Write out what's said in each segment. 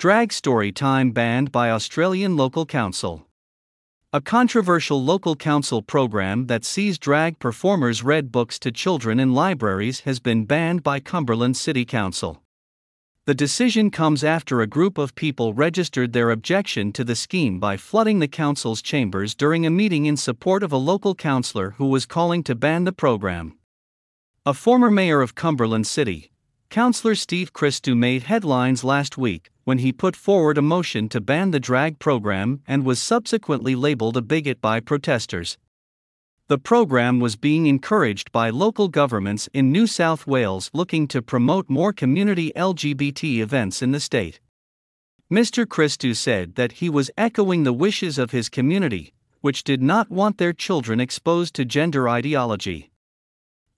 Drag Story Time banned by Australian Local Council. A controversial local council program that sees drag performers read books to children in libraries has been banned by Cumberland City Council. The decision comes after a group of people registered their objection to the scheme by flooding the council's chambers during a meeting in support of a local councillor who was calling to ban the program. A former mayor of Cumberland City, Councillor Steve Christou made headlines last week when he put forward a motion to ban the drag program and was subsequently labeled a bigot by protesters. The program was being encouraged by local governments in New South Wales looking to promote more community LGBT events in the state. Mr. Christou said that he was echoing the wishes of his community, which did not want their children exposed to gender ideology.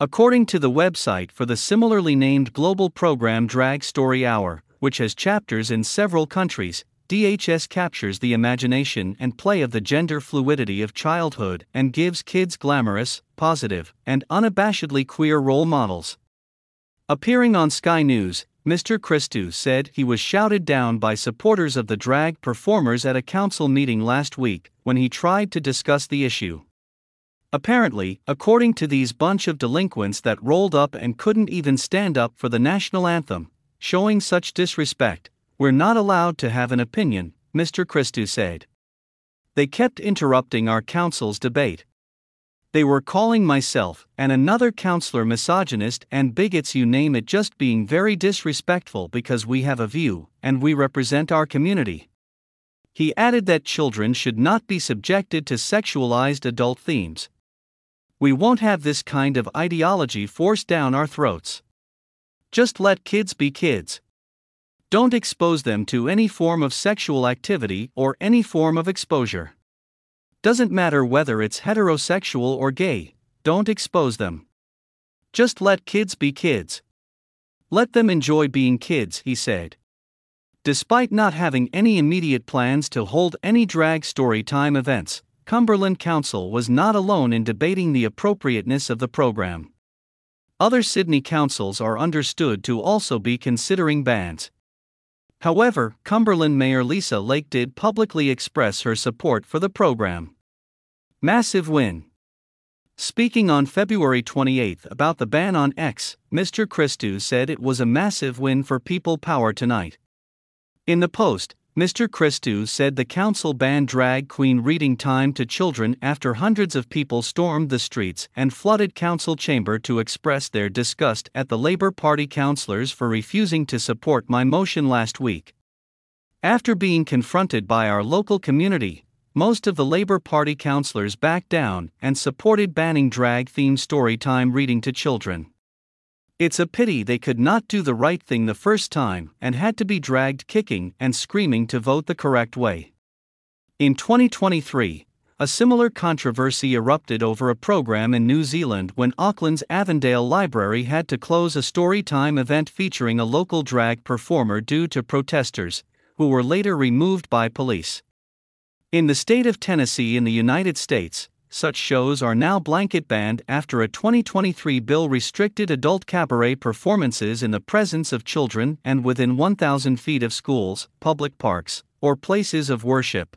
According to the website for the similarly named global program Drag Story Hour, which has chapters in several countries, DHS captures the imagination and play of the gender fluidity of childhood and gives kids glamorous, positive, and unabashedly queer role models. Appearing on Sky News, Mr. Christou said he was shouted down by supporters of the drag performers at a council meeting last week when he tried to discuss the issue. Apparently, according to these bunch of delinquents that rolled up and couldn't even stand up for the national anthem, showing such disrespect, we're not allowed to have an opinion, Mr. Christou said. They kept interrupting our council's debate. They were calling myself and another councillor misogynist and bigots, you name it, just being very disrespectful because we have a view and we represent our community. He added that children should not be subjected to sexualized adult themes, we won't have this kind of ideology forced down our throats. Just let kids be kids. Don't expose them to any form of sexual activity or any form of exposure. Doesn't matter whether it's heterosexual or gay, don't expose them. Just let kids be kids. Let them enjoy being kids, he said. Despite not having any immediate plans to hold any drag story time events, Cumberland Council was not alone in debating the appropriateness of the program. Other Sydney councils are understood to also be considering bans. However, Cumberland Mayor Lisa Lake did publicly express her support for the program. Massive win. Speaking on February 28 about the ban on X, Mr. Christou said it was a massive win for people power tonight. In the post, Mr. Christou said the council banned drag queen reading time to children after hundreds of people stormed the streets and flooded council chamber to express their disgust at the Labour Party councillors for refusing to support my motion last week. After being confronted by our local community, most of the Labour Party councillors backed down and supported banning drag themed story time reading to children. It's a pity they could not do the right thing the first time and had to be dragged kicking and screaming to vote the correct way. In 2023, a similar controversy erupted over a program in New Zealand when Auckland's Avondale Library had to close a story time event featuring a local drag performer due to protesters, who were later removed by police. In the state of Tennessee in the United States, such shows are now blanket banned after a 2023 bill restricted adult cabaret performances in the presence of children and within 1,000 feet of schools, public parks, or places of worship.